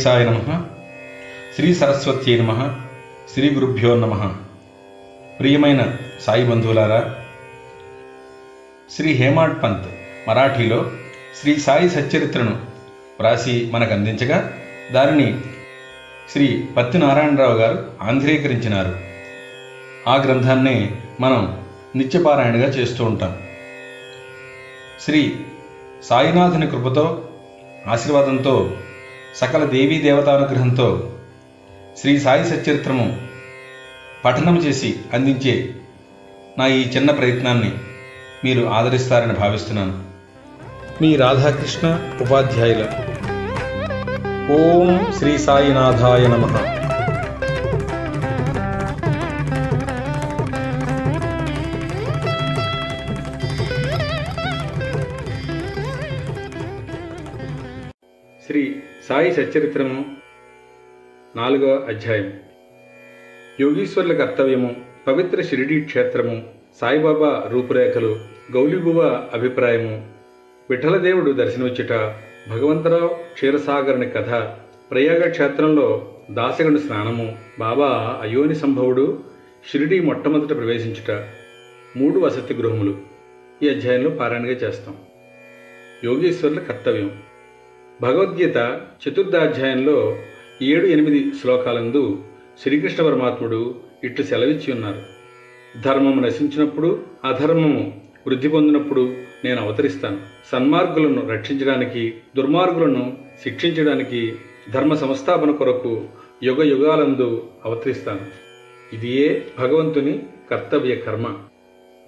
శ్రీ గణేశాయ నమ. శ్రీ సరస్వతి నమ. శ్రీ గురుభ్యో నమ. ప్రియమైన సాయి బంధువులారా శ్రీ హేమాడ్ పంత్ మరాఠీలో శ్రీ సాయి సచ్చరిత్రను వ్రాసి మనకు అందించగా దానిని శ్రీ పత్తి నారాయణరావు గారు ఆంధ్రీకరించినారు. ఆ గ్రంథాన్నే మనం నిత్యపారాయణగా చేస్తూ ఉంటాం. శ్రీ సాయినాథుని కృపతో ఆశీర్వాదంతో సకల దేవీ దేవతానుగ్రహంతో శ్రీ సాయి సచరిత్రము పఠనం చేసి అందించే నా ఈ చిన్న ప్రయత్నాన్ని మీరు ఆదరిస్తారని భావిస్తున్నాను. మీ రాధాకృష్ణ ఉపాధ్యాయుల. ఓం శ్రీ సాయినాథాయ నమః. సాయి సచ్చరిత్రము నాలుగవ అధ్యాయం. యోగీశ్వర్ల కర్తవ్యము పవిత్ర షిరిడీ క్షేత్రము సాయిబాబా రూపురేఖలు గౌలిబువ అభిప్రాయము విఠలదేవుడు దర్శనమిచ్చుట భగవంతరావు క్షీరసాగరుని కథ ప్రయాగ క్షేత్రంలో దాసగండు స్నానము బాబా అయోని సంభవుడు షిరిడీ మొట్టమొదట ప్రవేశించుట మూడు వసతి గృహములు. ఈ అధ్యాయంలో పారాయణగా చేస్తాం. యోగేశ్వరుల కర్తవ్యం. భగవద్గీత చతుర్థాధ్యాయంలో ఏడు ఎనిమిది శ్లోకాలందు శ్రీకృష్ణ పరమాత్ముడు ఇట్లు సెలవిచ్చి ఉన్నారు. ధర్మము నశించినప్పుడు అధర్మము వృద్ధి పొందినప్పుడు నేను అవతరిస్తాను. సన్మార్గులను రక్షించడానికి దుర్మార్గులను శిక్షించడానికి ధర్మ సంస్థాపన కొరకు యుగ యుగాలందు అవతరిస్తాను. ఇదియే భగవంతుని కర్తవ్య కర్మ.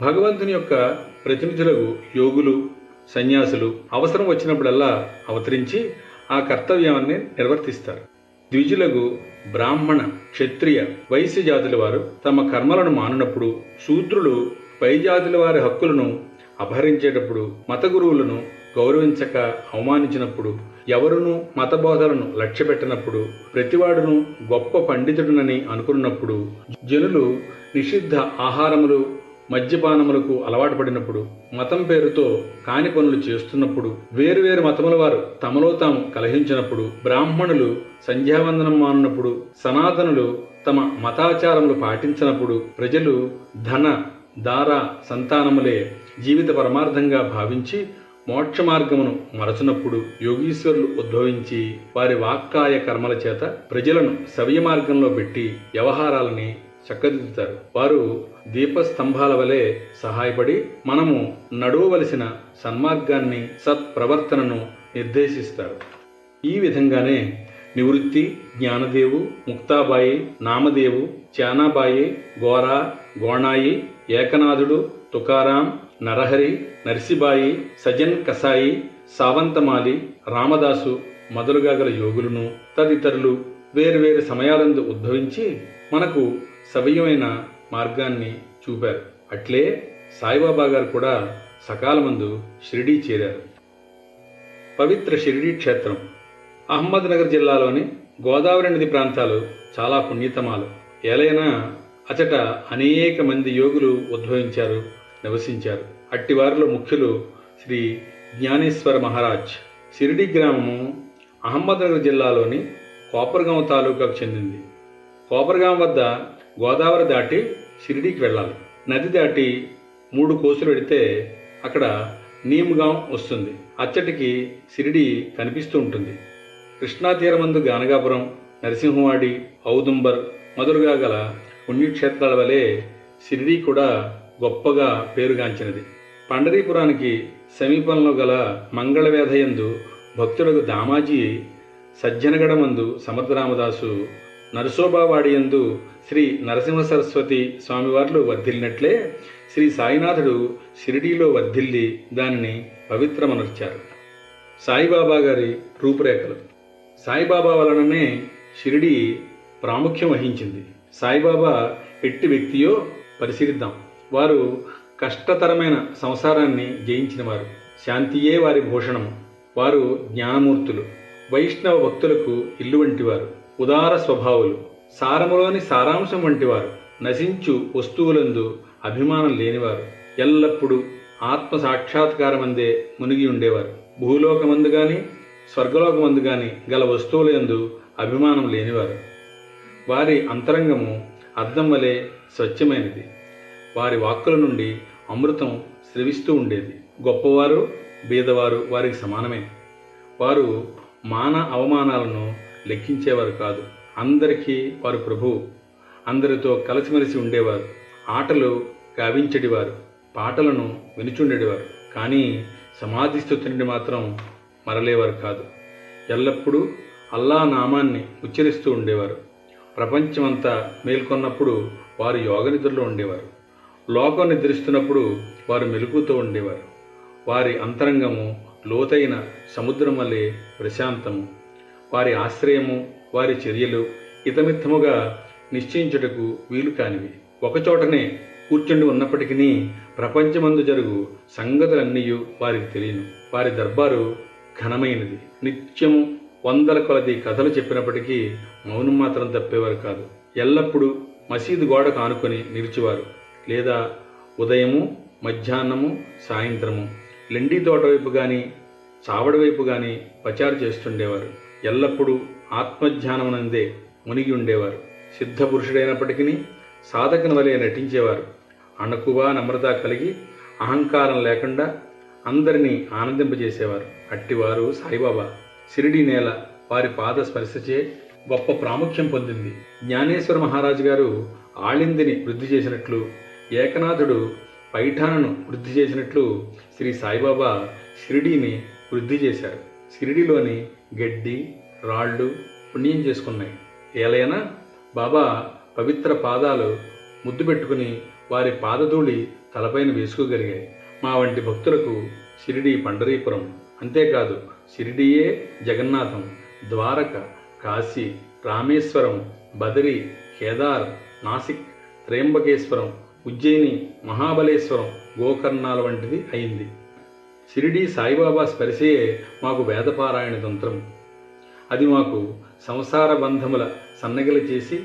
భగవంతుని యొక్క ప్రతినిధులకు యోగులు సన్యాసులు అవసరం వచ్చినప్పుడల్లా అవతరించి ఆ కర్తవ్యాన్ని నిర్వర్తిస్తారు. ద్విజులకు బ్రాహ్మణ క్షత్రియ వైశ్య జాతుల వారు తమ కర్మలను మానునప్పుడు శూద్రులు పైజాతుల వారి హక్కులను అపహరించేటప్పుడు మత గురువులను గౌరవించక అవమానించినప్పుడు ఎవరును మత బోధలను లక్ష్యపెట్టినప్పుడు ప్రతివాడును గొప్ప పండితుడునని అనుకున్నప్పుడు జనులు నిషిద్ధ ఆహారములు మద్యపానములకు అలవాటు పడినప్పుడు మతం పేరుతో కాని పనులు చేస్తున్నప్పుడు వేరువేరు మతముల వారు తమలో తాము కలహించినప్పుడు బ్రాహ్మణులు సంధ్యావందనం మానున్నప్పుడు సనాతనులు తమ మతాచారములు పాటించినప్పుడు ప్రజలు ధన దార సంతానములే జీవిత పరమార్థంగా భావించి మోక్ష మార్గమును మరచునప్పుడు యోగీశ్వరులు ఉద్భవించి వారి వాక్కాయ కర్మల చేత ప్రజలను సవ్య మార్గంలో పెట్టి వ్యవహారాలని చక్కదిద్దుతారు. వారు దీపస్తంభాల వలె సహాయపడి మనము నడవవలసిన సన్మార్గాన్ని సత్ప్రవర్తనను నిర్దేశిస్తారు. ఈ విధంగానే నివృత్తి జ్ఞానదేవు ముక్తాబాయి నామదేవు చానాబాయి గోరా గోణాయి ఏకనాథుడు తుకారాం నరహరి నర్సిబాయి సజన్ కసాయి సావంతమాలి రామదాసు మొదలుగా గల యోగులను తదితరులు వేరువేరు సమయాలందు ఉద్భవించి మనకు సవ్యమైన మార్గాన్ని చూపారు. అట్లే సాయిబాబా గారు కూడా సకాలమందు షిరిడీ చేరారు. పవిత్ర షిరిడీ క్షేత్రం. అహ్మద్నగర్ జిల్లాలోని గోదావరి నది ప్రాంతాలు చాలా పుణ్యతమాలు. ఏలైనా అచట అనేక మంది యోగులు ఉద్భవించారు నివసించారు. అట్టి వారిలో ముఖ్యులు శ్రీ జ్ఞానేశ్వర మహారాజ్. సిరిడి గ్రామము అహ్మద్నగర్ జిల్లాలోని కోపర్గాం తాలూకాకు చెందింది. కోపర్గాం వద్ద గోదావరి దాటి షిరిడీకి వెళ్ళాలి. నది దాటి మూడు కోసులు పెడితే అక్కడ నీమ్గాం వస్తుంది. అచ్చటికి షిరిడి కనిపిస్తూ ఉంటుంది. కృష్ణా తీరమందు గానగాపురం నరసింహవాడి ఔదుంబర్ మొదలుగా గల పుణ్యక్షేత్రాల వలె షిరిడి కూడా గొప్పగా పేరుగాంచినది. పండరీపురానికి సమీపంలో గల మంగళవేధయందు భక్తులకు దామాజీ సజ్జనగడమందు సమర్థరామదాసు నరసోబావాడియందు శ్రీ నరసింహ సరస్వతి స్వామివార్లు వర్ధిల్లినట్లే శ్రీ సాయినాథుడు షిరిడీలో వర్ధిల్లి దానిని పవిత్రమనర్చారు. సాయిబాబా గారి రూపురేఖలు. సాయిబాబా వలననే షిరిడి ప్రాముఖ్యం వహించింది. సాయిబాబా ఎట్టి వ్యక్తియో పరిశీలిద్దాం. వారు కష్టతరమైన సంసారాన్ని జయించిన వారు శాంతియే వారి భూషణము. వారు జ్ఞానమూర్తులు. వైష్ణవ భక్తులకు ఇల్లు వంటివారు. ఉదార స్వభావులు సారములోని సారాంశం వంటివారు నశించు వస్తువులందు అభిమానం లేనివారు ఎల్లప్పుడూ ఆత్మ సాక్షాత్కారమందే మునిగి ఉండేవారు. భూలోకమందు గాని స్వర్గలోకమందు గాని గల వస్తువుల యందు అభిమానం లేనివారు. వారి అంతరంగము అద్దం వలె స్వచ్ఛమైనది. వారి వాక్కుల నుండి అమృతం స్రవిస్తూ ఉండేది. గొప్పవారు బీదవారు వారికి సమానమే. వారు మాన అవమానాలను లెక్కించేవారు కాదు. అందరికీ వారు ప్రభువు అందరితో కలిసిమెలిసి ఉండేవారు. ఆటలు గావించడివారు పాటలను వినుచుండేవారు కానీ సమాధి స్థుతిని మాత్రం మరలేవారు కాదు. ఎల్లప్పుడూ అల్లా నామాన్ని ఉచ్చరిస్తూ ఉండేవారు. ప్రపంచమంతా మేల్కొన్నప్పుడు వారు యోగ నిద్రలో ఉండేవారు. లోకం నిద్రిస్తున్నప్పుడు వారు మెలుగుతూ ఉండేవారు. వారి అంతరంగము లోతైన సముద్రం వల్లే ప్రశాంతము. వారి ఆశ్రయము వారి చర్యలు ఇతమిత్తముగా నిశ్చయించుటకు వీలు కానివి. ఒకచోటనే కూర్చుండి ఉన్నప్పటికీ ప్రపంచమందు జరుగు సంగతులన్నీ వారికి తెలియను. వారి దర్బారు ఘనమైనది. నిత్యం వందల కొలది కథలు చెప్పినప్పటికీ మౌనం మాత్రం తప్పేవారు కాదు. ఎల్లప్పుడూ మసీదు గోడ కానుకొని నిలిచివారు. లేదా ఉదయము మధ్యాహ్నము సాయంత్రము. లెండి తోట వైపు కానీ చావడి వైపు కానీ పచారు చేస్తుండేవారు. ఎల్లప్పుడూ ఆత్మజ్ఞానమునందే మునిగి ఉండేవారు సిద్ధ పురుషుడైనప్పటికీ సాధకుని వలె నటించేవారు. అణకువ నమ్రత కలిగి అహంకారం లేకుండా అందరినీ ఆనందింపజేసేవారు. అట్టివారు సాయిబాబా. సిరిడి నేల వారి పాద స్పర్శచే గొప్ప ప్రాముఖ్యం పొందింది. జ్ఞానేశ్వర మహారాజు గారు ఆళిందిని వృద్ధి చేసినట్లు ఏకనాథుడు పైఠానను వృద్ధి చేసినట్లు శ్రీ సాయిబాబా షిరిడీని వృద్ధి చేశారు. షిరిడిలోని గడ్డి రాళ్ళు పుణ్యం చేసుకున్నాయి. ఏలైనా బాబా పవిత్ర పాదాలు ముద్దు పెట్టుకుని వారి పాదధూళి తలపైన వేసుకోగలిగాయి. మా వంటి భక్తులకు షిరిడి పండరీపురం అంతేకాదు షిరిడియే జగన్నాథం ద్వారక కాశీ రామేశ్వరం బదరి కేదార్ నాసిక్ త్రయంబకేశ్వరం ఉజ్జయిని మహాబలేశ్వరం గోకర్ణాల వంటిది అయింది. షిరిడి సాయిబాబా స్పర్శయే మాకు వేదపారాయణ తంత్రం అది మాకు సంసార బంధముల సన్నగిల చేసి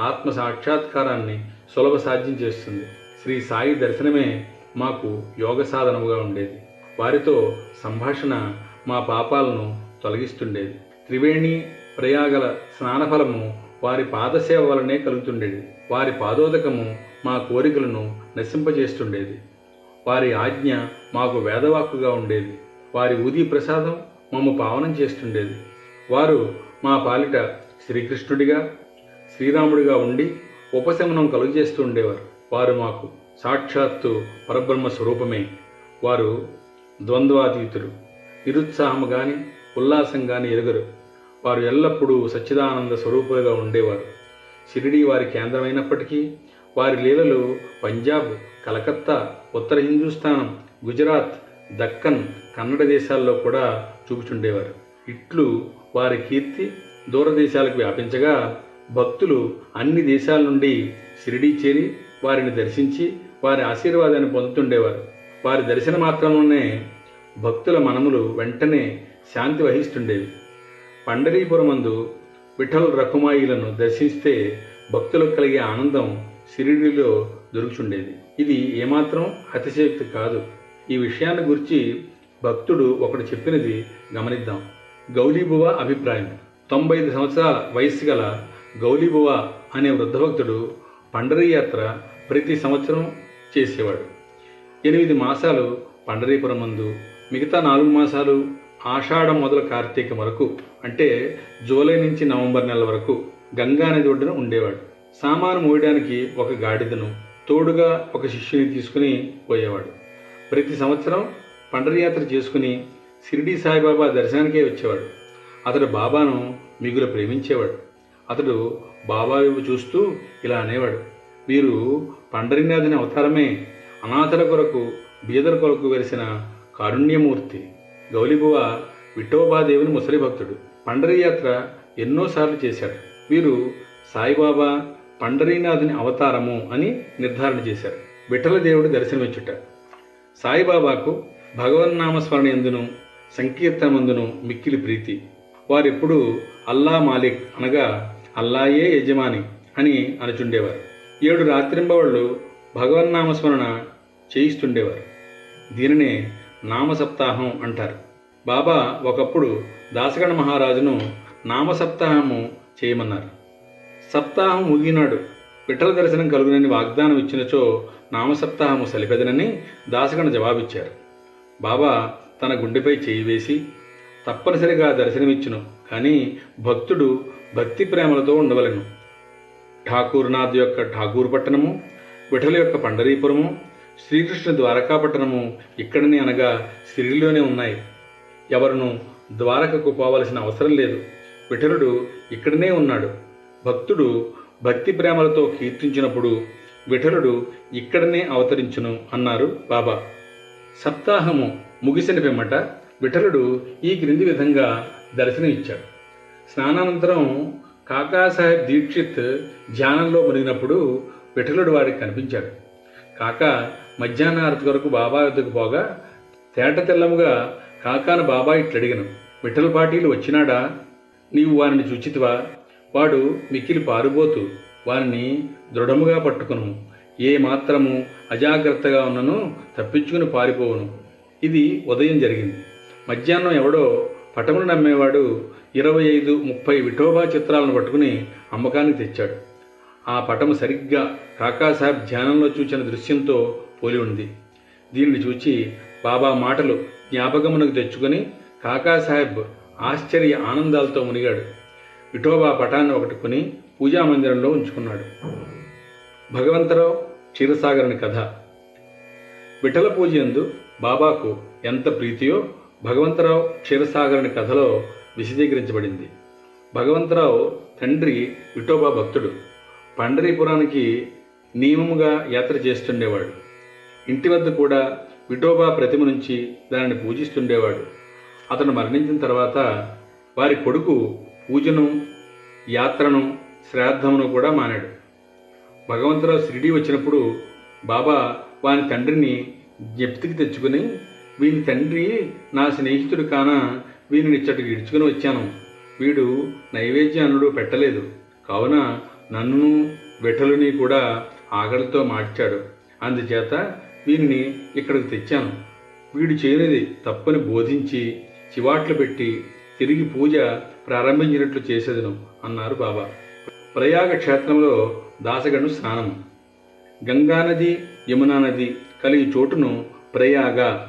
ఆత్మ సాక్షాత్కారాన్ని సులభ సాధ్యం చేస్తుంది. శ్రీ సాయి దర్శనమే మాకు యోగ సాధనముగా ఉండేది. వారితో సంభాషణ మా పాపాలను తొలగిస్తుండేది. త్రివేణి ప్రయాగల స్నానఫలము వారి పాదసేవ వలనే కలుగుతుండేది. వారి పాదోదకము మా కోరికలను నశింపజేస్తుండేది. వారి ఆజ్ఞ మాకు వేదవాక్కుగా ఉండేది. వారి ఉదీ ప్రసాదం మమ్మ పావనం చేస్తుండేది. వారు మా పాలిట శ్రీకృష్ణుడిగా శ్రీరాముడిగా ఉండి ఉపశమనం కలుగజేస్తూ ఉండేవారు. వారు మాకు సాక్షాత్తు పరబ్రహ్మ స్వరూపమే. వారు ద్వంద్వాతీతులు. నిరుత్సాహము కానీ ఉల్లాసం కానీ ఎదుగరు వారు ఎల్లప్పుడూ సచ్చిదానంద స్వరూపులుగా ఉండేవారు. షిరిడి వారి కేంద్రమైనప్పటికీ వారి లీలలు పంజాబ్ కలకత్తా ఉత్తర హిందూస్థానం గుజరాత్ దక్కన్ కన్నడ దేశాల్లో కూడా చూపుచుండేవారు. ఇట్లు వారి కీర్తి దూరదేశాలకు వ్యాపించగా భక్తులు అన్ని దేశాల నుండి షిరిడీ చేరి వారిని దర్శించి వారి ఆశీర్వాదాన్ని పొందుతుండేవారు. వారి దర్శన మాత్రంలోనే భక్తుల మనములు వెంటనే శాంతి వహిస్తుండేవి. పండరీపురమందు విఠల్ రకుమాయిలను దర్శిస్తే భక్తులకు కలిగే ఆనందం షిరిడిలో దొరుకుచుండేది. ఇది ఏమాత్రం అతిశయోక్తి కాదు. ఈ విషయాన్ని గురించి భక్తుడు ఒకడు చెప్పినది గమనిద్దాం. గౌలీబువ అభిప్రాయం. తొంభై ఐదు సంవత్సరాల వయస్సు గల గౌలీబువ అనే వృద్ధభక్తుడు పండరీ యాత్ర ప్రతి సంవత్సరం చేసేవాడు. ఎనిమిది మాసాలు పండరీపురం మందు మిగతా నాలుగు మాసాలు ఆషాఢం మొదలు కార్తీకం వరకు అంటే జూలై నుంచి నవంబర్ నెల వరకు గంగా నది ఒడ్డున ఉండేవాడు. సామాను మోయడానికి ఒక గాడిదను తోడుగా ఒక శిష్యుని తీసుకుని పోయేవాడు. ప్రతి సంవత్సరం పండరయాత్ర చేసుకుని షిరిడి సాయిబాబా దర్శనానికే వచ్చేవాడు. అతడు బాబాను మిగులు ప్రేమించేవాడు. అతడు బాబా వైపు చూస్తూ ఇలా అనేవాడు మీరు పండరీనాథుని అవతారమే అనాథల కొరకు బీదల కొరకు వెలిసిన కారుణ్యమూర్తి. గౌలిబువ విఠోబాదేవుని ముసలి భక్తుడు పండరీ యాత్ర ఎన్నోసార్లు చేశాడు. వీరు సాయిబాబా పండరీనాథుని అవతారము అని నిర్ధారణ చేశారు. విఠలదేవుడు దర్శనమిచ్చుట. సాయిబాబాకు భగవన్నామస్మరణ ఎందును సంకీర్తనమందును మిక్కిలి ప్రీతి. వారెప్పుడు అల్లా మాలిక్ అనగా అల్లాయే యజమాని అని అనుచుండేవారు. ఏడు రాత్రింబవళ్ళు భగవన్నామస్మరణ చేయిస్తుండేవారు. దీనినే నామసప్తాహం అంటారు. బాబా ఒకప్పుడు దాసగణ మహారాజును నామసప్తాహము చేయమన్నారు. సప్తాహం ముగినాడు. విఠల దర్శనం కలుగునని వాగ్దానం ఇచ్చినచో నామసప్తాహము సలిపెదనని దాసగణ జవాబిచ్చారు. బాబా తన గుండెపై చేయి వేసి తప్పనిసరిగా దర్శనమిచ్చును కానీ భక్తుడు భక్తి ప్రేమలతో ఉండవలెను. ఠాకూర్నాథ్ యొక్క ఠాకూర్ పట్టణము విఠల యొక్క పండరీపురము శ్రీకృష్ణ ద్వారకాపట్టణము ఇక్కడనే అనగా సిరిలోనే ఉన్నాయి. ఎవరును ద్వారకకు పోవలసిన అవసరం లేదు. విఠలుడు ఇక్కడనే ఉన్నాడు. భక్తుడు భక్తి ప్రేమలతో కీర్తించినప్పుడు విఠలుడు ఇక్కడనే అవతరించును అన్నారు బాబా. సప్తాహము ముగిసిన పిమ్మట విఠలుడు ఈ క్రింది విధంగా దర్శనం ఇచ్చాడు స్నానానంతరం కాకాసాహెబ్ దీక్షిత్ ధ్యానంలో మునిగినప్పుడు విఠలుడు వారికి కనిపించాడు. కాక మధ్యాహ్నారతి వరకు బాబా వద్దకు పోగా తేట తెల్లముగా కాకాను బాబా ఇట్లడిగను. విఠల పాటీలు వచ్చినాడా? నీవు వారిని చూచితివా? వాడు మిక్కిలి పారుబోతు వారిని దృఢముగా పట్టుకును. ఏ మాత్రము అజాగ్రత్తగా ఉన్నను తప్పించుకుని పారిపోవును. ఇది ఉదయం జరిగింది. మధ్యాహ్నం ఎవడో పటములు నమ్మేవాడు ఇరవై ఐదు ముప్పై విఠోబా చిత్రాలను పట్టుకుని అమ్మకానికి తెచ్చాడు. ఆ పటము సరిగ్గా కాకాసాహెబ్ ధ్యానంలో చూచిన దృశ్యంతో పోలి ఉంది. దీనిని చూచి బాబా మాటలు జ్ఞాపకమునకు తెచ్చుకొని కాకాసాహెబ్ ఆశ్చర్య ఆనందాలతో మునిగాడు. విఠోబా పటాన్ని ఒకటి కొని పూజా మందిరంలో ఉంచుకున్నాడు. భగవంతరావు క్షీరసాగరుని కథ. విఠల పూజ ఎందు బాబాకు ఎంత ప్రీతియో భగవంతరావు క్షీరసాగరుని కథలో విశదీకరించబడింది. భగవంతరావు తండ్రి విఠోబా భక్తుడు. పండరీపురానికి నియమముగా యాత్ర చేస్తుండేవాడు. ఇంటి వద్ద కూడా విఠోబా ప్రతిమ నుంచి దానిని పూజిస్తుండేవాడు. అతను మరణించిన తర్వాత వారి కొడుకు పూజను యాత్రను శ్రాద్ధమును కూడా మానాడు. భగవంతరావు షిరిడి వచ్చినప్పుడు బాబా వాని తండ్రిని జ్ఞప్తికి తెచ్చుకుని వీని తండ్రి నా స్నేహితుడు కాన? వీని ఇచ్చటికి ఇడ్చుకుని వచ్చాను. వీడు నైవేద్యానుడు పెట్టలేదు. కావున నన్ను విఠలుని కూడా ఆకలితో మార్చాడు. అందుచేత వీరిని ఇక్కడికి తెచ్చాను. వీడు చేయనిది తప్పని బోధించి చివాట్లు పెట్టి తిరిగి పూజ ప్రారంభించినట్లు చేసేదను అన్నారు బాబా. ప్రయాగ క్షేత్రంలో దాసగను స్నానం గంగానది యమునా నది కలిగి చోటును ప్రయాగ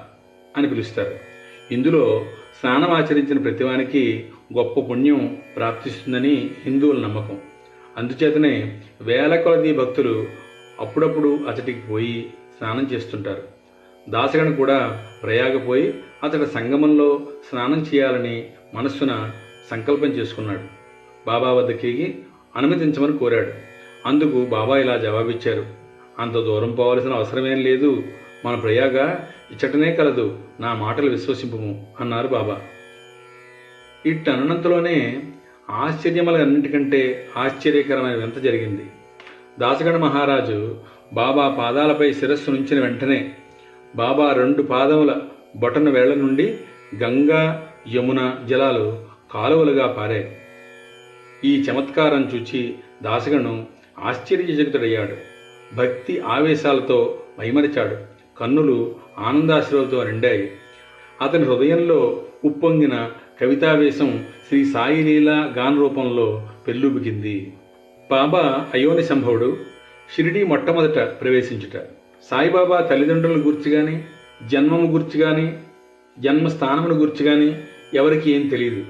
అని పిలుస్తారు. ఇందులో స్నానం ఆచరించిన ప్రతివానికి గొప్ప పుణ్యం ప్రాప్తిస్తుందని హిందువుల నమ్మకం. అందుచేతనే వేల కొలది భక్తులు అప్పుడప్పుడు అతడికి పోయి స్నానం చేస్తుంటారు. దాసగను కూడా ప్రయాగపోయి అతడి సంగమంలో స్నానం చేయాలని మనస్సున సంకల్పం చేసుకున్నాడు. బాబా వద్దకి అనుమతించమని కోరాడు. అందుకు బాబా ఇలా జవాబిచ్చారు. అంత దూరం పోవలసిన అవసరమేం లేదు. మన ప్రయాగ ఇచ్చటనే కలదు. నా మాటలు విశ్వసింపుము అన్నారు బాబా. ఇట్టు అనంతలోనే ఆశ్చర్యములన్నిటికంటే ఆశ్చర్యకరమైన వింత జరిగింది. దాసగణ మహారాజు బాబా పాదాలపై శిరస్సు నుంచిన వెంటనే బాబా రెండు పాదముల బొటన వేళ్ళ నుండి గంగా యమున జలాలు కాలువలుగా పారాయి ఈ చమత్కారం చూచి దాసగను ఆశ్చర్యచకితుడయ్యాడు. భక్తి ఆవేశాలతో మైమరిచాడు. కన్నులు ఆనందాశ్రవతో నిండాయి. అతని హృదయంలో ఉప్పొంగిన కవితావేశం శ్రీ సాయి లీలా గాన రూపంలో పెళ్ళుబిగింది బాబా అయోని సంభవుడు షిరిడి మొట్టమొదట ప్రవేశించుట. సాయిబాబా తల్లిదండ్రుల గురించి కానీ జన్మము గురించి కానీ జన్మస్థానమును గురించి కానీ ఎవరికి ఏం తెలియదు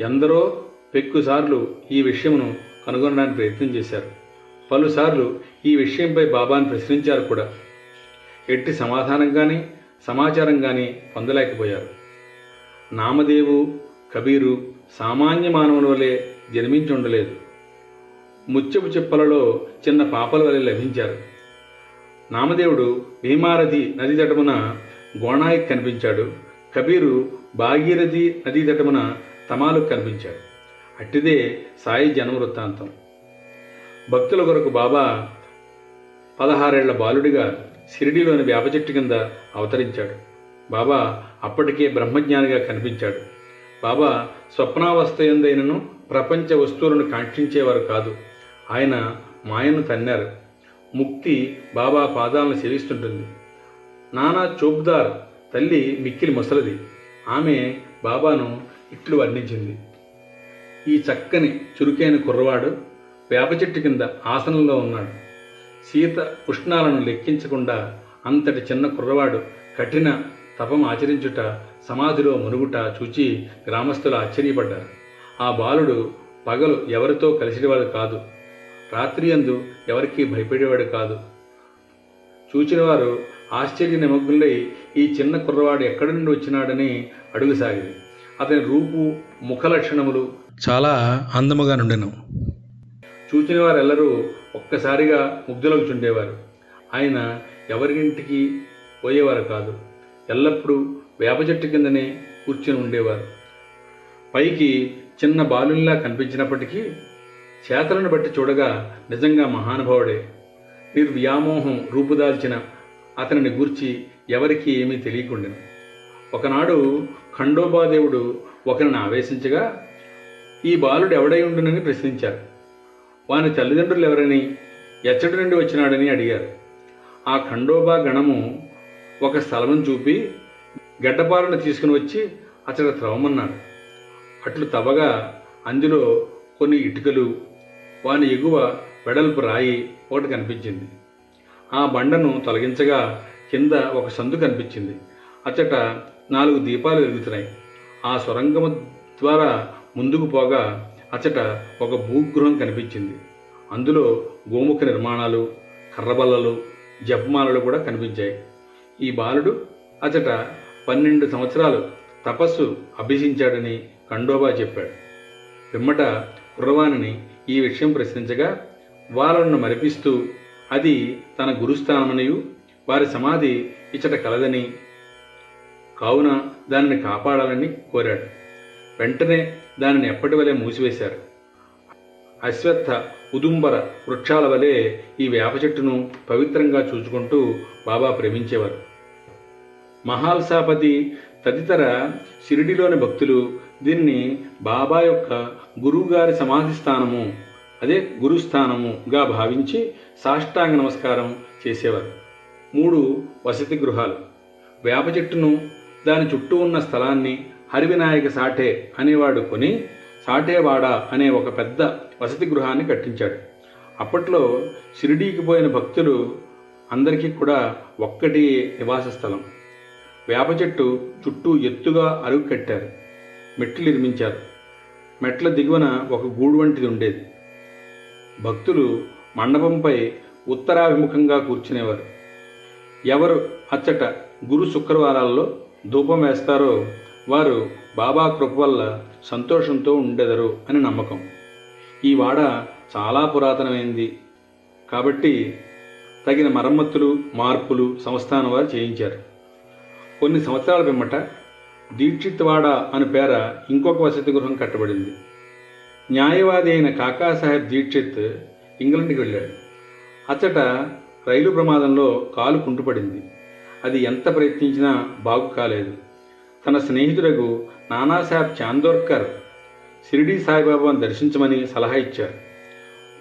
ఎందరో పెక్కుసార్లు ఈ విషయమును కనుగొనడానికి ప్రయత్నం చేశారు. పలుసార్లు ఈ విషయంపై బాబాను ప్రశ్నించారు కూడా. ఎట్టి సమాధానం కానీ సమాచారం కానీ పొందలేకపోయారు. నామదేవు కబీరు సామాన్య మానవుల వలె జన్మించి ఉండలేదు ముత్యపు చిప్పలలో చిన్న పాపల వలె లభించారు. నామదేవుడు భీమారథి నది తటమున గోణాయికి కనిపించాడు. కబీరు భాగీరథి నదీ తటమున తమాలు కనిపించాడు. అట్టిదే సాయి జన్మ వృత్తాంతం భక్తుల కొరకు బాబా పదహారేళ్ళ బాలుడిగా షిరిడీలోని వేప చెట్టు కింద అవతరించాడు. బాబా అప్పటికే బ్రహ్మజ్ఞానిగా కనిపించాడు. బాబా స్వప్నావస్థ ఎందైనను ప్రపంచ వస్తువులను కాంక్షించేవారు కాదు. ఆయన మాయను తన్నారు. ముక్తి బాబా పాదాలను సేవిస్తుంటుంది. నానా చోప్దార్ తల్లి మిక్కిలి ముసలిది. ఆమె బాబాను ఇట్లు వర్ణించింది. ఈ చక్కని చురుకైన కుర్రవాడు వేప చెట్టు కింద ఆసనంలో ఉన్నాడు. సీత ఉష్ణాలను లెక్కించకుండా అంతటి చిన్న కుర్రవాడు కఠిన తపం ఆచరించుట సమాధిలో మునుగుట చూచి గ్రామస్తులు ఆశ్చర్యపడ్డారు. ఆ బాలుడు పగలు ఎవరితో కలిసినవాడు కాదు. రాత్రి అందు ఎవరికీ భయపడేవాడు కాదు. చూచినవారు ఆశ్చర్య నిమగ్నులై ఈ చిన్న కుర్రవాడు ఎక్కడి నుండి వచ్చినాడని అడుగుసాగింది. అతని రూపు ముఖ లక్షణములు చాలా అందముగా నుండెను. చూచిన వారెల్లరూ ఒక్కసారిగా ముగ్ధులకు చుండేవారు. ఆయన ఎవరింటికి పోయేవారు కాదు. ఎల్లప్పుడూ వేప చెట్టు కిందనే కూర్చుని ఉండేవారు. పైకి చిన్న బాలుల్లా కనిపించినప్పటికీ చేతలను బట్టి చూడగా నిజంగా మహానుభావుడే. నిర్వ్యామోహం రూపుదాల్చిన అతనిని గూర్చి ఎవరికీ ఏమీ తెలియకుండెను. ఒకనాడు ఖండోబాదేవుడు ఒకరిని ఆవేశించగా ఈ బాలుడు ఎవడై ఉండునని ప్రశ్నించారు. వాని తల్లిదండ్రులు ఎవరని ఎచ్చటి నుండి వచ్చినాడని అడిగారు. ఆ ఖండోబా గణము ఒక స్థలం చూపి గడ్డపాలను తీసుకుని వచ్చి అతడు త్రవమన్నాడు అట్లు తవ్వగా అందులో కొన్ని ఇటుకలు వాని ఎగువ వెడల్పు రాయి ఒకటి కనిపించింది. ఆ బండను తొలగించగా కింద ఒక సందు కనిపించింది. అచ్చట నాలుగు దీపాలు వెలుగుతున్నాయి. ఆ సొరంగము ద్వారా ముందుకు పోగా అచ్చట ఒక భూగృహం కనిపించింది. అందులో గోముఖ నిర్మాణాలు కర్రబల్లలు జపమాలలు కూడా కనిపించాయి. ఈ బాలుడు అచ్చట పన్నెండు సంవత్సరాలు తపస్సు అభ్యసించాడని ఖండోబా చెప్పాడు. పిమ్మట కుర్రవాణిని ఈ విషయం ప్రశ్నించగా వాళ్ళను మరిపిస్తూ అది తన గురుస్థానమనియు వారి సమాధి ఇచ్చట కలదని కావున దానిని కాపాడాలని కోరాడు. వెంటనే దానిని ఎప్పటి వలె మూసివేశారు? అశ్వత్థ ఉదుంబర వృక్షాల వలె ఈ వేప చెట్టును పవిత్రంగా చూచుకుంటూ బాబా ప్రేమించేవారు. మహాల్సాపతి తదితర షిరిడిలోని భక్తులు దీన్ని బాబా యొక్క గురువుగారి సమాధి స్థానము అదే గురుస్థానముగా భావించి సాష్టాంగ నమస్కారం చేసేవారు. మూడు వసతి గృహాలు. వేప చెట్టును దాని చుట్టూ ఉన్న స్థలాన్ని హరివినాయక సాఠే అనేవాడు కొని సాఠేవాడ అనే ఒక పెద్ద వసతి గృహాన్ని కట్టించాడు. అప్పట్లో షిరిడీకి పోయిన భక్తులు అందరికీ కూడా ఒక్కటి నివాస స్థలం. వేప చెట్టు చుట్టూ ఎత్తుగా అరుగు కట్టారు. మెట్లు నిర్మించారు. మెట్ల దిగువన ఒక గూడు వంటిది ఉండేది. భక్తులు మండపంపై ఉత్తరాభిముఖంగా కూర్చునేవారు. ఎవరు అచ్చట గురు శుక్రవారాల్లో ధూపం వేస్తారో వారు బాబా కృప వల్ల సంతోషంతో ఉండెదరు అని నమ్మకం. ఈ వాడ చాలా పురాతనమైంది. కాబట్టి తగిన మరమ్మతులు మార్పులు సంస్థానం వారు చేయించారు. కొన్ని సంవత్సరాల పిమ్మట దీక్షిత్వాడ అని పేర ఇంకొక వసతి గృహం కట్టబడింది. న్యాయవాది అయిన కాకాసాహెబ్ దీక్షిత్ ఇంగ్లండ్కి వెళ్ళాడు. అచ్చట రైలు ప్రమాదంలో కాలు కుంటుపడింది. అది ఎంత ప్రయత్నించినా బాగు కాలేదు. తన స్నేహితుడకు నానాసాహెబ్ చాందోర్కర్ షిరిడీ సాయిబాబాను దర్శించమని సలహా ఇచ్చారు.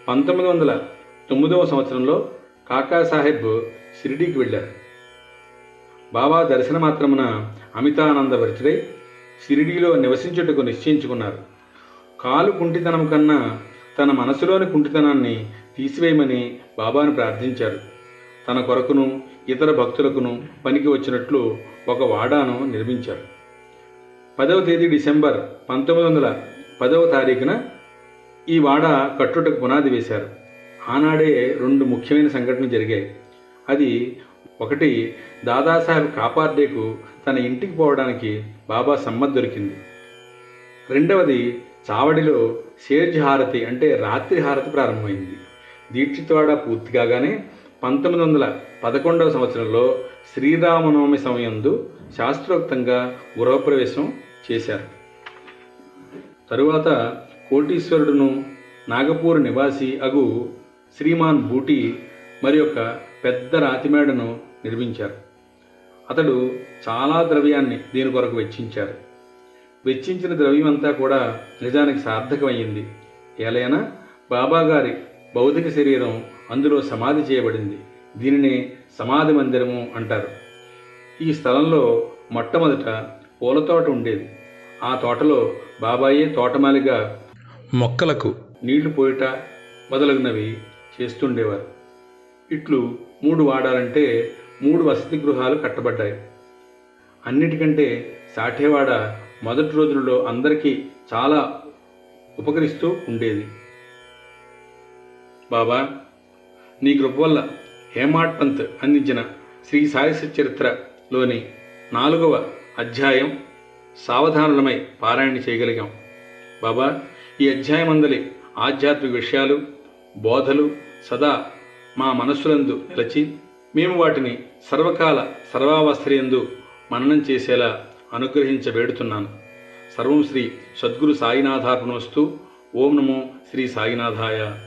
పంతొమ్మిది వందల తొమ్మిదవ సంవత్సరంలో కాకాసాహెబ్ షిరిడీకి వెళ్ళారు. బాబా దర్శన మాత్రమున అమితానంద భరితుడై షిరిడీలో నివసించుటకు నిశ్చయించుకున్నారు. కాలు కుంటితనం కన్నా తన మనసులోని కుంటితనాన్ని తీసివేయమని బాబాను ప్రార్థించారు. తన కొరకును ఇతర భక్తులకును పనికి వచ్చినట్లు ఒక వాడాను నిర్మించారు. పదవ తేదీ డిసెంబర్ పంతొమ్మిది వందల పదవ తారీఖున ఈ వాడ కట్టుటకు పునాది వేశారు. ఆనాడే రెండు ముఖ్యమైన సంఘటనలు జరిగాయి. అది ఒకటి దాదాసాహెబ్ కాపార్డేకు తన ఇంటికి పోవడానికి బాబా సమ్మతి దొరికింది. రెండవది చావడిలో సేర్జ్ హారతి అంటే రాత్రి హారతి ప్రారంభమైంది. దీక్షితవాడ పూర్తి కాగానే పంతొమ్మిది వందల పదకొండవ సంవత్సరంలో శ్రీరామనవమి సమయందు శాస్త్రోక్తంగా గృహప్రవేశం చేశారు. తరువాత కోటీశ్వరుడును నాగపూర్ నివాసి అగు శ్రీమాన్ బూటి మరి ఒక పెద్ద రాతిమేడను నిర్మించారు. అతడు చాలా ద్రవ్యాన్ని దీని కొరకు వెచ్చించారు. వెచ్చించిన ద్రవ్యం అంతా కూడా నిజానికి సార్థకమయ్యింది. ఏలైనా బాబాగారి భౌతిక శరీరం అందులో సమాధి చేయబడింది. దీనినే సమాధి మందిరము అంటారు. ఈ స్థలంలో మొట్టమొదట పూలతోట ఉండేది. ఆ తోటలో బాబాయే తోటమాలిగా మొక్కలకు నీళ్ళు పోయట మొదలగునవి చేస్తుండేవారు. ఇట్లు మూడు వాడాలంటే మూడు వసతి గృహాలు కట్టబడ్డాయి. అన్నిటికంటే సాఠేవాడ మొదటి రోజులలో అందరికీ చాలా ఉపకరిస్తూ ఉండేది. బాబా నీ కృప వల్ల హేమాడ్ పంత్ అందించిన శ్రీ సాయి చరిత్రలోని నాలుగవ అధ్యాయం సావధానులమై పారాయణ చేయగలిగాం. బాబా ఈ అధ్యాయం అందలి ఆధ్యాత్మిక విషయాలు బోధలు సదా మా మనస్సులందు నిలచి మేము వాటిని సర్వకాల సర్వావస్థయందు మననం చేసేలా అనుగ్రహించబేడుతున్నాను. సర్వం శ్రీ సద్గురు సాయినాథార్పణమస్తు. ఓం నమో శ్రీ సాయినాథాయ.